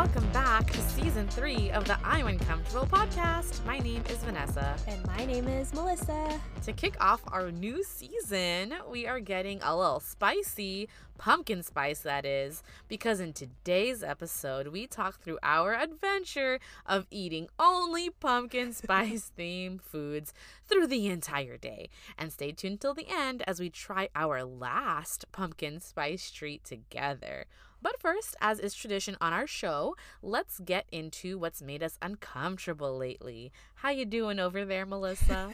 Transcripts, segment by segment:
welcome back to season three of the I'm Uncomfortable podcast. My name is Vanessa. And my name is Melissa. To kick off our new season, we are getting a little spicy, pumpkin spice that is, because in today's episode, we talk through our adventure of eating only pumpkin spice themed foods through the entire day. And stay tuned till the end as we try our last pumpkin spice treat together. But first, as is tradition on our show, let's get into what's made us uncomfortable lately. How you doing over there, Melissa?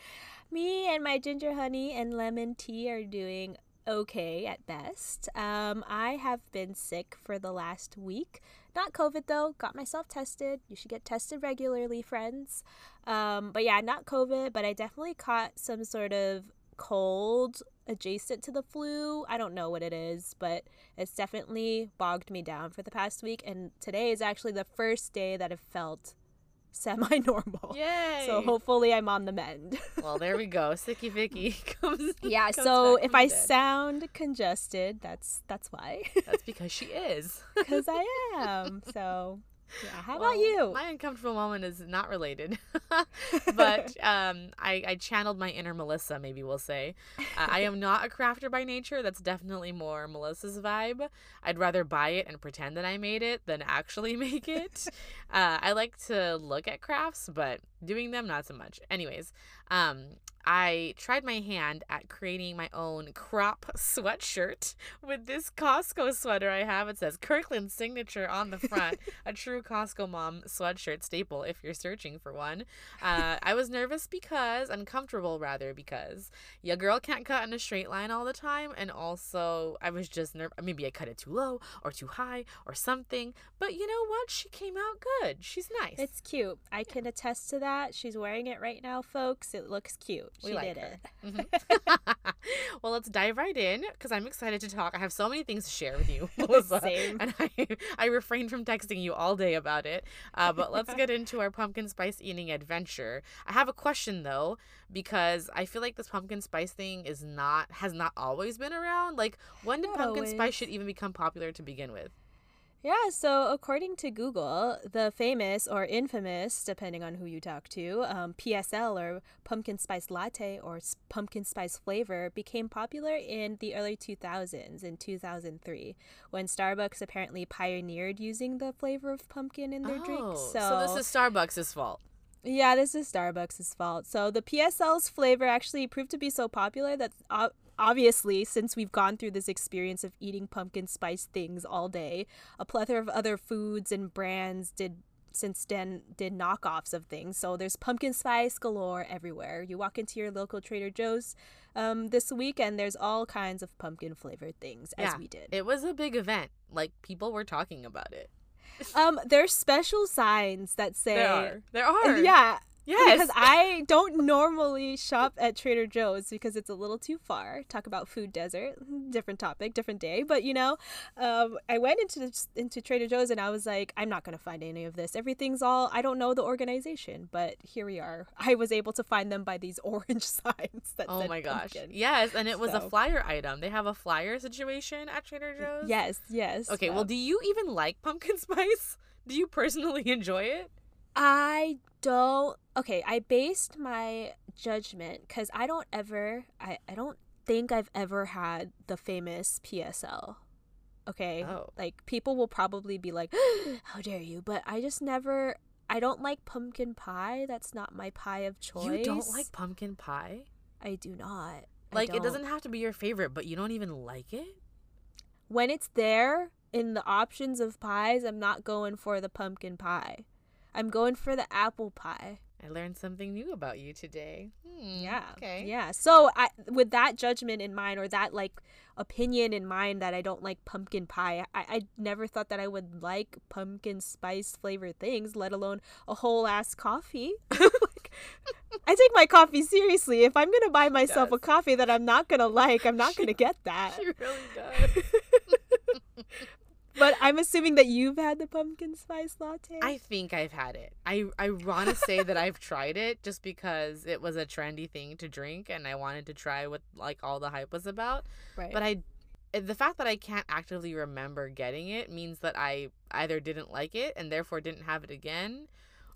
Me and my ginger honey and lemon tea are doing okay at best. Um, I have been sick for the last week. Not COVID though. Got myself tested. You should get tested regularly, friends. Um, but yeah, not COVID, but I definitely caught some sort of cold adjacent to the flu. I don't know what it is, but it's definitely bogged me down for the past week. And today is actually the first day that I've felt semi normal. Yay! So hopefully I'm on the mend. well, there we go. Sicky Vicky comes. Yeah. comes so if I dead. sound congested, that's that's why. that's because she is. Because I am. So yeah. How Well, about you? My uncomfortable moment is not related, but um, I, I channeled my inner Melissa. Maybe we'll say uh, I am not a crafter by nature. That's definitely more Melissa's vibe. I'd rather buy it and pretend that I made it than actually make it. uh, I like to look at crafts, but doing them not so much. Anyways, um, I tried my hand at creating my own crop sweatshirt with this Costco sweater I have. It says Kirkland signature on the front, a true Costco mom sweatshirt staple if you're searching for one. Uh, I was nervous because, uncomfortable rather, because your girl can't cut in a straight line all the time. And also, I was just nervous. Maybe I cut it too low or too high or something. But you know what? She came out good. She's nice. It's cute. I can attest to that. She's wearing it right now, folks. It looks cute. We She like did her. it. Mhm. well, let's dive right in because I'm excited to talk. I have so many things to share with you, Melissa, Same. and I I refrained from texting you all day about it. Uh, but let's get into our pumpkin spice eating adventure. I have a question though because I feel like this pumpkin spice thing is not has not always been around. Like when did Not pumpkin spice should even become popular to begin with? Yeah, so according to Google, the famous or infamous, depending on who you talk to, um, PSL or pumpkin spice latte or s- pumpkin spice flavor became popular in the early 2000s, in 2003, when Starbucks apparently pioneered using the flavor of pumpkin in their drinks. Oh, so this is Starbucks' fault. Yeah, this is Starbucks' fault. So the PSL's flavor actually proved to be so popular that uh, obviously, since we've gone through this experience of eating pumpkin spice things all day, a plethora of other foods and brands did since then did knockoffs of things. So there's pumpkin spice galore everywhere. You walk into your local Trader Joe's um, this week, and there's all kinds of pumpkin flavored things, as Yeah, we did. It was a big event. Like people were talking about it. um, there's special signs that say There are. There are. Yeah. Yes. Because I don't normally shop at Trader Joe's because it's a little too far. Talk about food desert, different topic, different day. But you know, um, I went into into Trader Joe's and I was like, I'm not gonna find any of this. Everything's all I don't know the organization, but here we are. I was able to find them by these orange signs that Oh my gosh. pumpkin. Yes, and it was a flyer item. They have a flyer situation at Trader Joe's. Yes, yes. Okay, well, do you even like pumpkin spice? Do you personally enjoy it? I don't. Okay, I based my judgment because I don't ever. I I don't think I've ever had the famous PSL. Okay, Oh. like people will probably be like, "How dare you?" But I just never. I don't like pumpkin pie. That's not my pie of choice. You don't like pumpkin pie? I do not. Like, it doesn't have to be your favorite, but you don't even like it? When it's there in the options of pies, I'm not going for the pumpkin pie. I'm going for the apple pie. I learned something new about you today. Hmm, Yeah. Okay. Yeah. So I with that judgment in mind or that like opinion in mind that I don't like pumpkin pie, I, I never thought that I would like pumpkin spice flavored things, let alone a whole ass coffee. like, I take my coffee seriously. If I'm gonna buy myself a coffee that I'm not gonna like, I'm not gonna get that. She really does. But I'm assuming that you've had the pumpkin spice latte. I think I've had it. I I want to say that I've tried it just because it was a trendy thing to drink and I wanted to try what like all the hype was about. right. But I eh, the fact that I can't actively remember getting it means that I either didn't like it and therefore didn't have it again,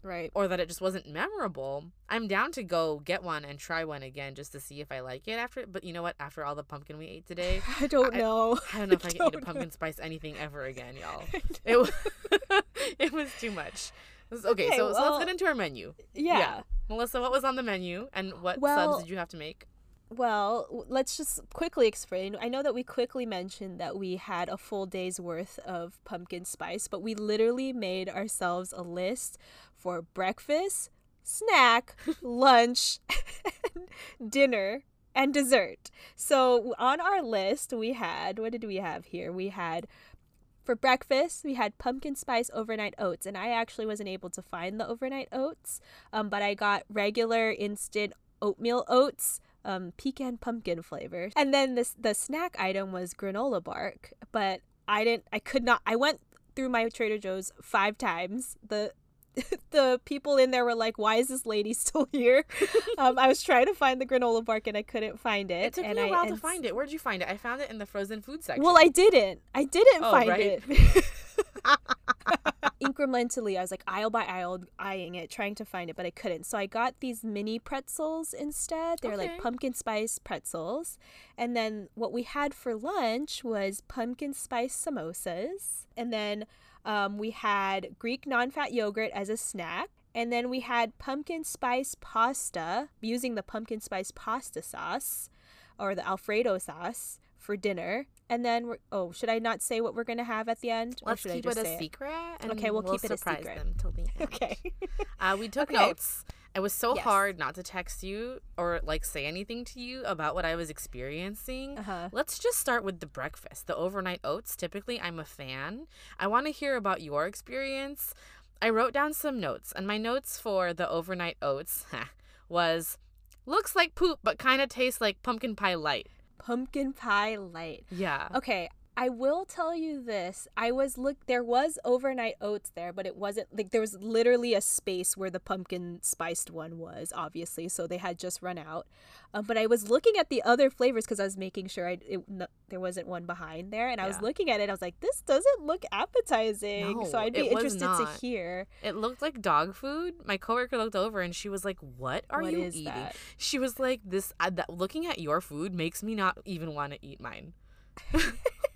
Right. or that it just wasn't memorable. I'm down to go get one and try one again just to see if I like it after. But you know what? After all the pumpkin we ate today, I don't I- know. I don't know if I, can eat a pumpkin know. spice anything ever again, y'all. It was, it was too much. Was- Okay, Okay, so, so let's get into our menu. yeah. Melissa, what was on the menu and what Well- subs did you have to make? Well, let's just quickly explain. I know that we quickly mentioned that we had a full day's worth of pumpkin spice, but we literally made ourselves a list for breakfast, snack, lunch, dinner, and dessert. So on our list, we had what did we have here? We had for breakfast, we had pumpkin spice overnight oats, and I actually wasn't able to find the overnight oats, um, but I got regular instant oatmeal oats, um, pecan pumpkin flavor, and then this the snack item was granola bark, but I didn't, I could not, I went through my Trader Joe's five times. The the people in there were like, "Why is this lady still here?" um, I was trying to find the granola bark and I couldn't find it. It took and me a I, while to find it. Where'd you find it? I found it in the frozen food section. well, I didn't. I didn't Oh, find right. it. Incrementally, I was like aisle by aisle eyeing it, trying to find it, but I couldn't. So I got these mini pretzels instead. They're Okay. like pumpkin spice pretzels. And then what we had for lunch was pumpkin spice samosas. And then um, we had Greek non fat yogurt as a snack. And then we had pumpkin spice pasta using the pumpkin spice pasta sauce or the Alfredo sauce for dinner. And then we're oh, should I not say what we're gonna have at the end? or Let's keep it a secret. And Okay, we'll keep it a surprise secret. them till the end. Okay. Uh, we took Okay. notes. It was so Yes. hard not to text you or like say anything to you about what I was experiencing. Uh-huh. Let's just start with the breakfast, the overnight oats. Typically, I'm a fan. I want to hear about your experience. I wrote down some notes, and my notes for the overnight oats was looks like poop, but kind of tastes like pumpkin pie light. Pumpkin pie light. Yeah. Okay, I will tell you this. I was look there was overnight oats there, but it wasn't like there was literally a space where the pumpkin spiced one was, obviously, so they had just run out. Um, but I was looking at the other flavors because I was making sure I it, no, there wasn't one behind there, and I was looking at it. I was like, this doesn't look appetizing. so I'd be interested to hear It looked like dog food. My coworker looked over and she was like, "What are what you eating?" that. She was like, "This uh, that, looking at your food makes me not even want to eat mine."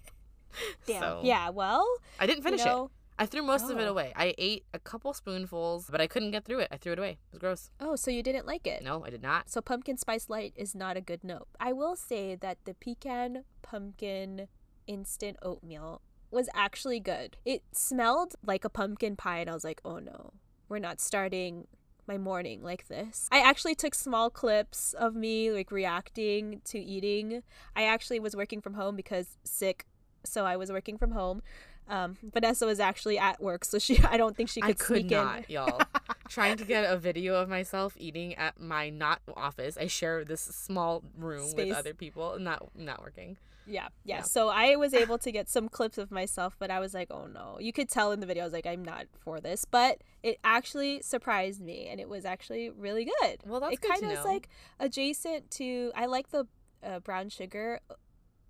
Damn. So, Yeah. Well, I didn't finish you know, it. I threw most of it Oh. away. I ate a couple spoonfuls, but I couldn't get through it. I threw it away. It was gross. Oh, so you didn't like it? No, I did not. So pumpkin spice light is not a good note. I will say that the pecan pumpkin instant oatmeal was actually good. It smelled like a pumpkin pie and I was like, "Oh no. We're not starting my morning like this." I actually took small clips of me like reacting to eating. I actually was working from home because sick, so I was working from home. Um, Vanessa was actually at work, so she I don't think she could, I could not, in. y'all. Trying to get a video of myself eating at my not office. I share this small room Space. with other people. Not not working. Yeah, yeah, Yeah. So I was able to get some clips of myself, but I was like, oh no. You could tell in the video, I was like, I'm not for this. But it actually surprised me, and it was actually really good. Well, that's it good kind of know. like adjacent to, I like the uh, brown sugar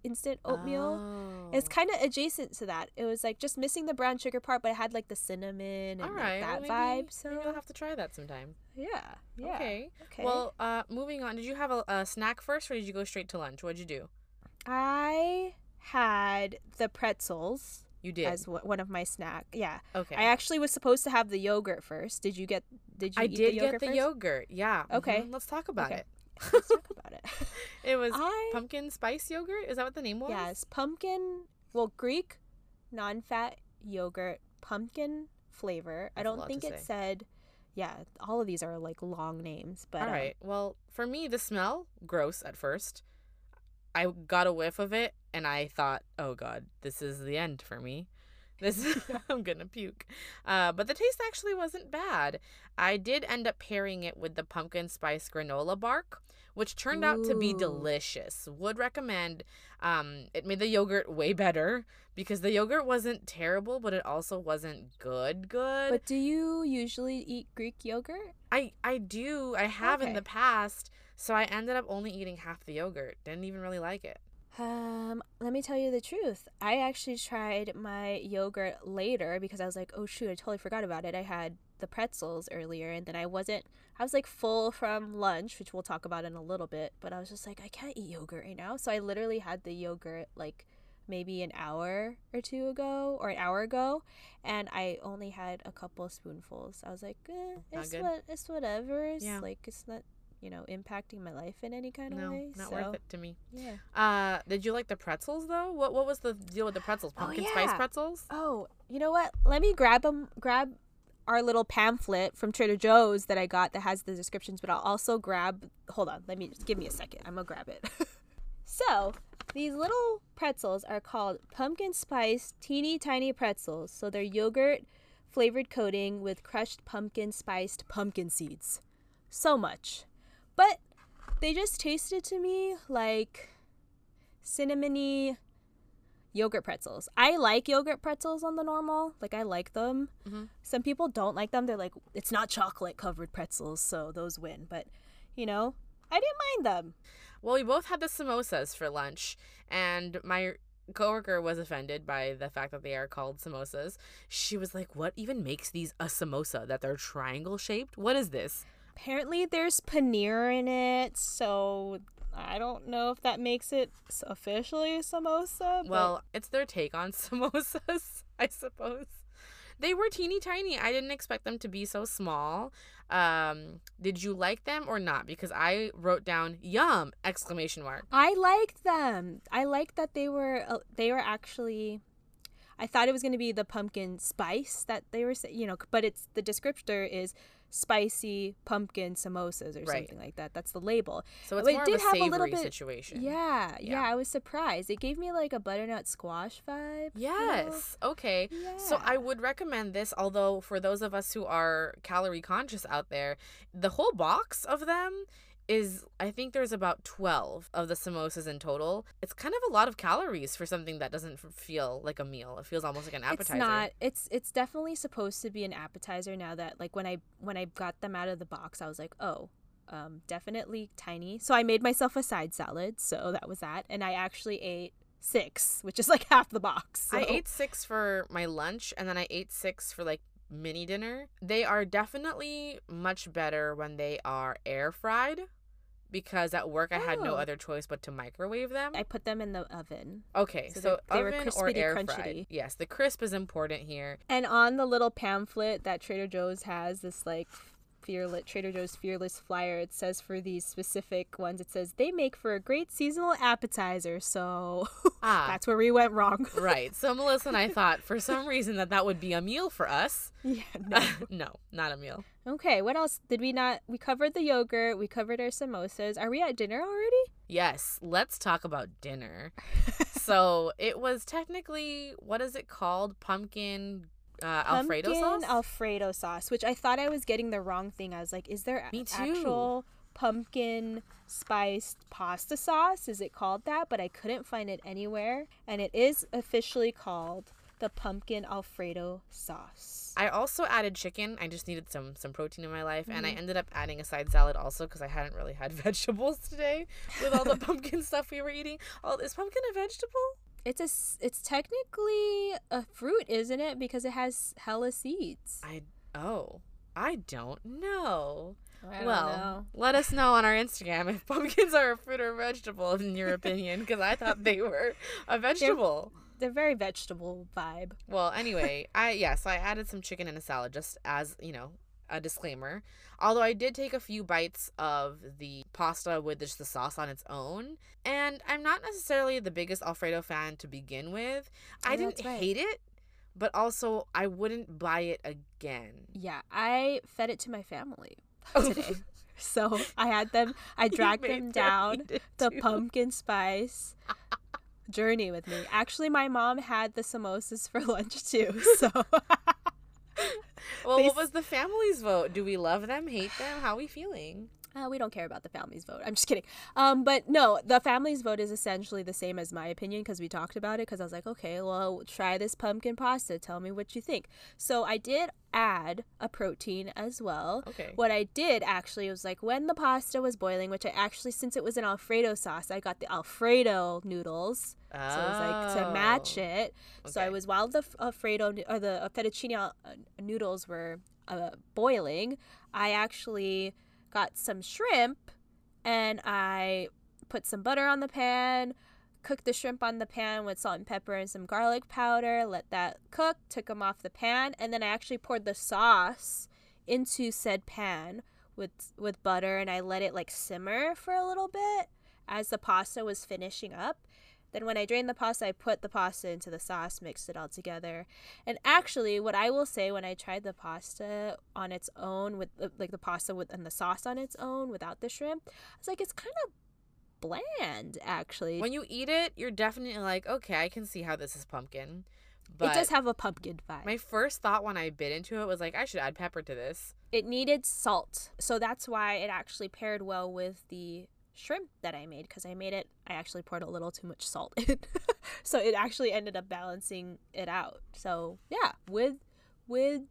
instant oatmeal. It's Oh. kind of adjacent to that. It was like just missing the brown sugar part, but it had like the cinnamon and All like, that well, vibe. So maybe I'll have to try that sometime. yeah, yeah. Okay. Okay. Well, uh, moving on. Did you have a, a snack first, or did you go straight to lunch? What'd you do? I had the pretzels You did. as w- one of my snack. Yeah. okay. I actually was supposed to have the yogurt first. Did you get? Did you? I eat did the yogurt get the first? yogurt. Yeah. Okay. mhm, Let's talk about Okay. it. Let's talk about it. It was I pumpkin spice yogurt. Is that what the name was? yes, pumpkin. Well, Greek, non-fat yogurt, pumpkin flavor. I That's a don't think it say. said. Yeah, all of these are like long names, but All um. Well, for me, the smell gross at first. I got a whiff of it, and I thought, "Oh God, this is the end for me. This I'm gonna puke." Uh, but the taste actually wasn't bad. I did end up pairing it with the pumpkin spice granola bark, which turned out to be delicious. Would recommend. Um, it made the yogurt way better because the yogurt wasn't terrible, but it also wasn't good. Good. But do you usually eat Greek yogurt? I I do. I have in the past. So I ended up only eating half the yogurt. Didn't even really like it. Um, let me tell you the truth. I actually tried my yogurt later because I was like, oh shoot, I totally forgot about it. I had the pretzels earlier and then I wasn't I was like full from lunch, which we'll talk about in a little bit, but I was just like I can't eat yogurt right now. So I literally had the yogurt like maybe an hour or two ago or an hour ago and I only had a couple spoonfuls. I was like, eh, it's what it's whatever. It's Yeah. like it's not, you know, impacting my life in any kind of No, way. not so, worth it to me. Yeah. Uh, did you like the pretzels though? What what was the deal with the pretzels? Oh, Pumpkin spice pretzels? Oh, you know what? Let me grab them. Grab our little pamphlet from Trader Joe's that I got that has the descriptions, but I'll also grab. Hold on, let me just give me a second. I'm gonna grab it. so these little pretzels are called pumpkin spice teeny tiny pretzels. So they're yogurt flavored coating with crushed pumpkin spiced pumpkin seeds. So much, but they just tasted to me like cinnamony yogurt pretzels. I like yogurt pretzels on the normal. Like I like them. Mhm. Some people don't like them. They're like it's not chocolate covered pretzels, so those win. But you know, I didn't mind them. Well, we both had the samosas for lunch, and my coworker was offended by the fact that they are called samosas. She was like, "What even makes these a samosa? That they're triangle shaped? What is this?" Apparently there's paneer in it, so I don't know if that makes it officially samosa. but- Well, it's their take on samosas, I suppose. They were teeny tiny. I didn't expect them to be so small. Um, did you like them or not? Because I wrote down "yum!" exclamation mark. I liked them. I liked that they were uh, they were actually. I thought it was going to be the pumpkin spice that they were, you know, but it's the descriptor is spicy pumpkin samosas or Right. something like that. That's the label. So it's it more did of a have a little bit- situation. Yeah, yeah, Yeah. I was surprised. It gave me like a butternut squash vibe. you know? Yes. Okay. So I would recommend this, although for those of us who are calorie conscious out there, the whole box of them is I think there's about 12 of the samosas in total. It's kind of a lot of calories for something that doesn't feel like a meal. It feels almost like an appetizer. It's not. It's it's definitely supposed to be an appetizer. Now that like when I when I got them out of the box, I was like, oh, um, definitely tiny. So I made myself a side salad. So that was that, and I actually ate six, which is like half the box. I ate 6 for my lunch and then I ate 6 for like mini dinner. They are definitely much better when they are air fried because at work I had no Oh. other choice but to microwave them. I put them in the oven. Okay, So so, they- they were oven or crispity air crunchy. fried. Yes, the crisp is important here. And on the little pamphlet that Trader Joe's has, this like fearless Trader Joe's fearless flyer, it says for these specific ones, it says they make for a great seasonal appetizer. So Ah, that's where we went wrong. right. So Melissa and I thought for some reason that that would be a meal for us. yeah. No. no, not a meal. Okay, what else did we not? We covered the yogurt, we covered our samosas. Are we at dinner already? Yes, let's talk about dinner. so it was technically what is it called? Pumpkin uh, Alfredo Pumpkin sauce. Alfredo sauce, which I thought I was getting the wrong thing. I was like, is there Me too. actual pumpkin spiced pasta sauce? Is it called that? But I couldn't find it anywhere. And it is officially called the pumpkin Alfredo sauce. I also added chicken. I just needed some some protein in my life, and I Mm-hmm. ended up adding a side salad also because I hadn't really had vegetables today with all the pumpkin stuff we were eating. Oh, is pumpkin a vegetable? It's a s- it's technically a fruit, isn't it? Because it has hella seeds. I oh I don't know. I don't well, know. let us know on our Instagram if pumpkins are a fruit or a vegetable in your opinion, because I thought they were a vegetable. They're very vegetable vibe. Well, anyway, I yeah, so I added some chicken in a salad just as you know a disclaimer. Although I did take a few bites of the pasta with just the sauce on its own, and I'm not necessarily the biggest Alfredo fan to begin with. I Oh, didn't right. hate it, but also I wouldn't buy it again. Yeah, I fed it to my family oh. today. so I had them, I dragged them them down the too. pumpkin spice journey with me. Actually, my mom had the samosas for lunch too. So Well, They what was the family's vote? Do we love them, hate them? How are we feeling? Uh, we don't care about the family's vote. I'm just kidding. Um, but no, the family's vote is essentially the same as my opinion because we talked about it. Because I was like, okay, well, try this pumpkin pasta. Tell me what you think. So I did add a protein as well. Okay. What I did actually was like when the pasta was boiling, which I actually, since it was an Alfredo sauce, I got the Alfredo noodles. Oh. So it was like to match Oh. it. So I was while the Alfredo or the fettuccine uh, noodles were uh, boiling, I actually got some shrimp and I put some butter on the pan, cooked the shrimp on the pan with salt and pepper and some garlic powder, let that cook, took them off the pan, and then I actually poured the sauce into said pan with with butter and I let it like simmer for a little bit as the pasta was finishing up. Then when I drain the pasta, I put the pasta into the sauce, mixed it all together. And actually, what I will say when I tried the pasta on its own with like the pasta with and the sauce on its own without the shrimp, I was like it's kind of bland actually. When you eat it, you're definitely like, okay, I can see how this is pumpkin. But it does have a pumpkin vibe. my first thought when I bit into it was like, I should add pepper to this. it needed salt. So that's why it actually paired well with the shrimp that I made because I made it I actually poured a little too much salt in. so it actually ended up balancing it out. So, yeah, with with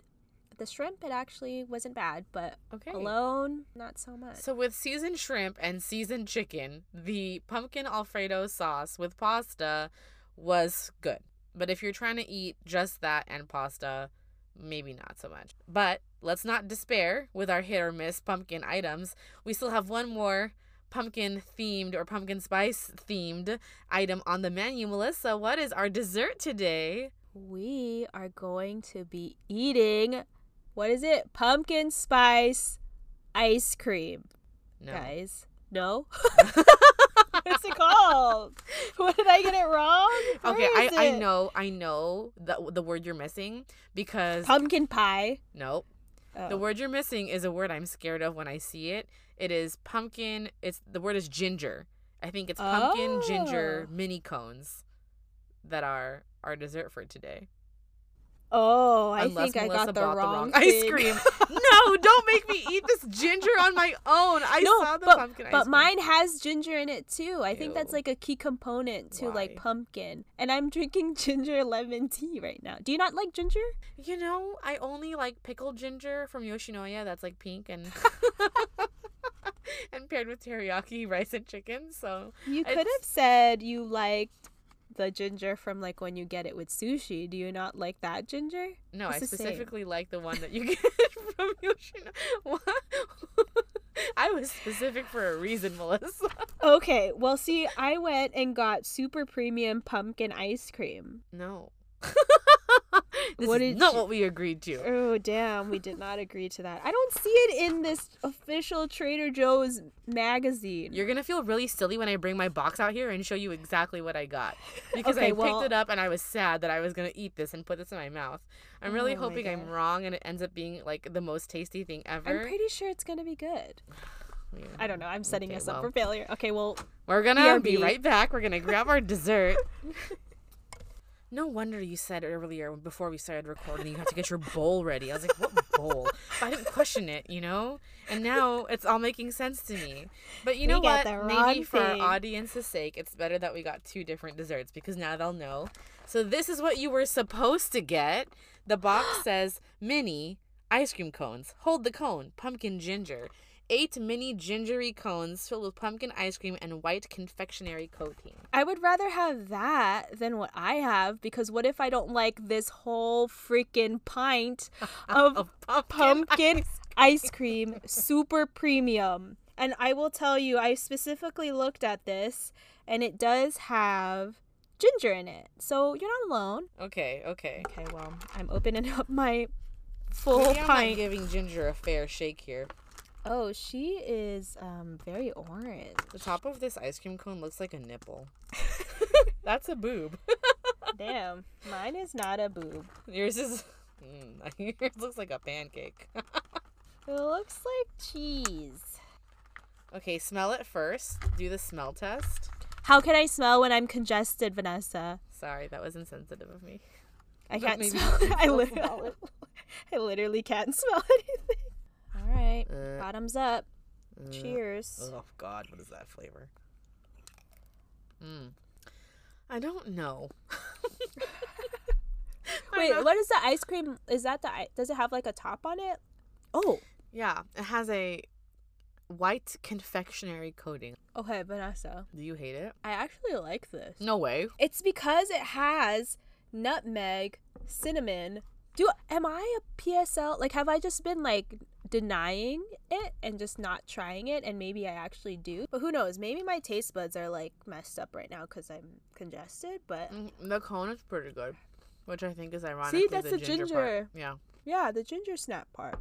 the shrimp it actually wasn't bad, but Okay. alone not so much. So with seasoned shrimp and seasoned chicken, the pumpkin alfredo sauce with pasta was good. But if you're trying to eat just that and pasta, maybe not so much. But let's not despair with our hit or miss pumpkin items. We still have one more pumpkin themed or pumpkin spice themed item on the menu. Melissa, what is our dessert today? we are going to be eating what is it? Pumpkin spice ice cream, No. guys. No? What's it called? What did I get it wrong? Okay, I, is I know I know the the word you're missing because Pumpkin pie. nope. Oh. The word you're missing is a word I'm scared of when I see it. It is pumpkin. It's the word is ginger. I think it's pumpkin ginger Oh. mini cones that are our dessert for today. Oh, I Unless think I got the bought wrong, ice cream. no, don't make me eat this ginger on my own. I no, saw the but, pumpkin ice but mine has ginger in it too. I think that's like a key component to like pumpkin. And I'm drinking ginger lemon tea right now. Do you not like ginger? You know, I only like pickled ginger from Yoshinoya. That's like pink and and paired with teriyaki rice and chicken. So You could have said you liked the ginger from like when you get it with sushi. Do you not like that ginger? no, It's I the same. specifically like the one that you get from Yoshinoya. What? I was specific for a reason, Melissa. Okay, well, see, I went and got super premium pumpkin ice cream. No. This What is not you- what we agreed to. Oh, damn, we did not agree to that. I don't see it in this official Trader Joe's magazine. You're gonna feel really silly when I bring my box out here and show you exactly what I got. Because I Okay, well- picked it up and I was sad that I was gonna eat this and put this in my mouth. I'm really Oh hoping I'm wrong and it ends up being like the most tasty thing ever. I'm pretty sure it's gonna be good. Yeah. I don't know. I'm setting Okay, us up for failure. Okay, well, We're gonna be BRB. right back. We're gonna grab our dessert. No wonder you said earlier before we started recording you have to get your bowl ready. I was like, what bowl? But I didn't question it, you know? And now it's all making sense to me. But you know got what? Maybe for our audience's sake, it's better that we got two different desserts because now they'll know. So this is what you were supposed to get. The box says mini ice cream cones. Hold the cone, pumpkin ginger. Eight mini gingery cones filled with pumpkin ice cream and white confectionery coating. I would rather have that than what I have because what if I don't like this whole freaking pint of Of pumpkin. pumpkin ice cream, super premium? And I will tell you, I specifically looked at this and it does have ginger in it. So you're not alone. Okay, okay. Okay, well, I'm opening up my full Maybe I'm not pint. giving Ginger a fair shake here. Oh, she is um very orange. The top of this ice cream cone looks like a nipple. That's a boob. Damn, mine is not a boob. Yours is. Mm, yours looks like a pancake. It looks like cheese. okay, smell it first. Do the smell test. How can I smell when I'm congested, Vanessa? Sorry, that was insensitive of me. I But can't maybe smell. I, still smell it. I literally can't smell anything. Right, Uh, bottoms up. Uh, Cheers. Oh God, what is that flavor? Mm. I don't know. Wait, what is the ice cream? Is that the does it have like a top on it? Oh, Yeah, it has a white confectionery coating. okay, Vanessa. Do you hate it? I actually like this. No way. It's because it has nutmeg, cinnamon. Do am I a PSL? Like, have I just been like denying it and just not trying it? And maybe I actually do. But who knows? Maybe my taste buds are like messed up right now because I'm congested. But Mm, The cone is pretty good, which I think is ironic. See, that's the ginger. ginger. Part. Yeah. yeah, the ginger snap part.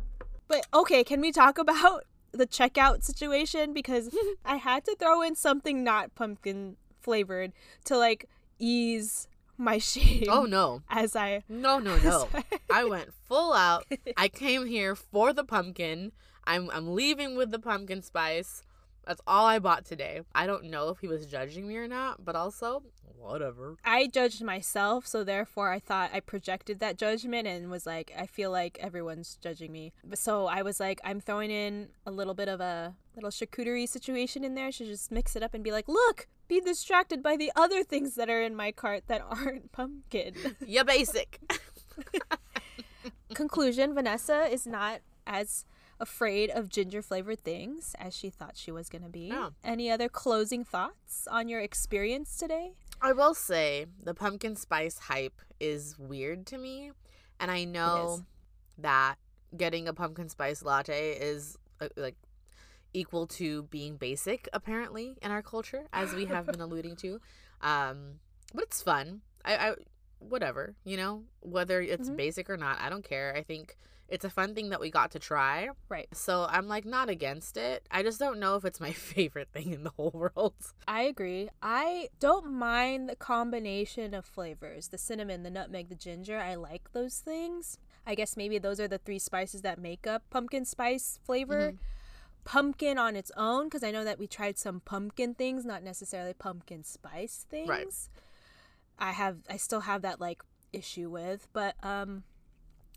But okay, can we talk about the checkout situation? Because I had to throw in something not pumpkin flavored to like ease my shame. Oh no. As I No, no, no. I went full out. I came here for the pumpkin. I'm I'm leaving with the pumpkin spice. That's all I bought today. I don't know if he was judging me or not, but also whatever. I judged myself, so therefore I thought I projected that judgment and was like, I feel like everyone's judging me. So I was like, I'm throwing in a little bit of a little charcuterie situation in there. Should just mix it up and be like, look, be distracted by the other things that are in my cart that aren't pumpkin. Yeah, basic. Conclusion Vanessa is not as afraid of ginger flavored things as she thought she was going to be. Yeah. Any other closing thoughts on your experience today? I will say the pumpkin spice hype is weird to me, and I know that getting a pumpkin spice latte is uh, like equal to being basic apparently in our culture as we have been alluding to. Um but it's fun. I, I whatever, you know, whether it's Mhm. basic or not, I don't care. I think it's a fun thing that we got to try. Right. So I'm like not against it. I just don't know if it's my favorite thing in the whole world. I agree. I don't mind the combination of flavors the cinnamon, the nutmeg, the ginger. I like those things. I guess maybe those are the three spices that make up pumpkin spice flavor. Mhm. Pumpkin on its own, because I know that we tried some pumpkin things, not necessarily pumpkin spice things. Right. I have, I still have that like issue with, but um,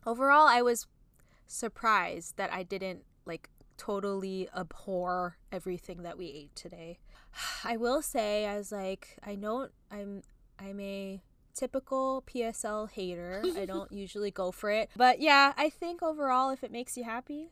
overall, I was surprised that I didn't like totally abhor everything that we ate today. I will say, I was like, I know I'm I'm a typical PSL hater. I don't usually go for it, but yeah, I think overall, if it makes you happy,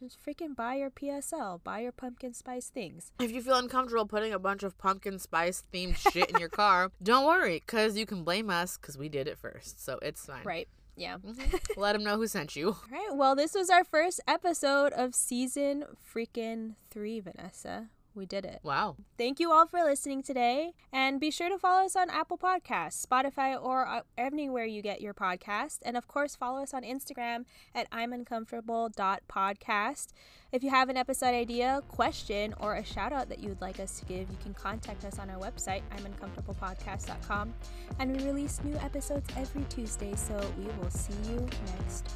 just freaking buy your PSL, buy your pumpkin spice things. If you feel uncomfortable putting a bunch of pumpkin spice themed shit in your car, don't worry, because you can blame us because we did it first. So it's fine. Right? Yeah. Mhm. Let them know who sent you. All right. Well, this was our first episode of season freaking three, Vanessa. We did it. Wow. Thank you all for listening today. And be sure to follow us on Apple Podcasts, Spotify, or uh, anywhere you get your podcast. And of course, follow us on Instagram at uncomfortable.podcast. If you have an episode idea, question, or a shout out that you would like us to give, you can contact us on our website, I'mUncomfortablePodcast.com. And we release new episodes every Tuesday, so we will see you next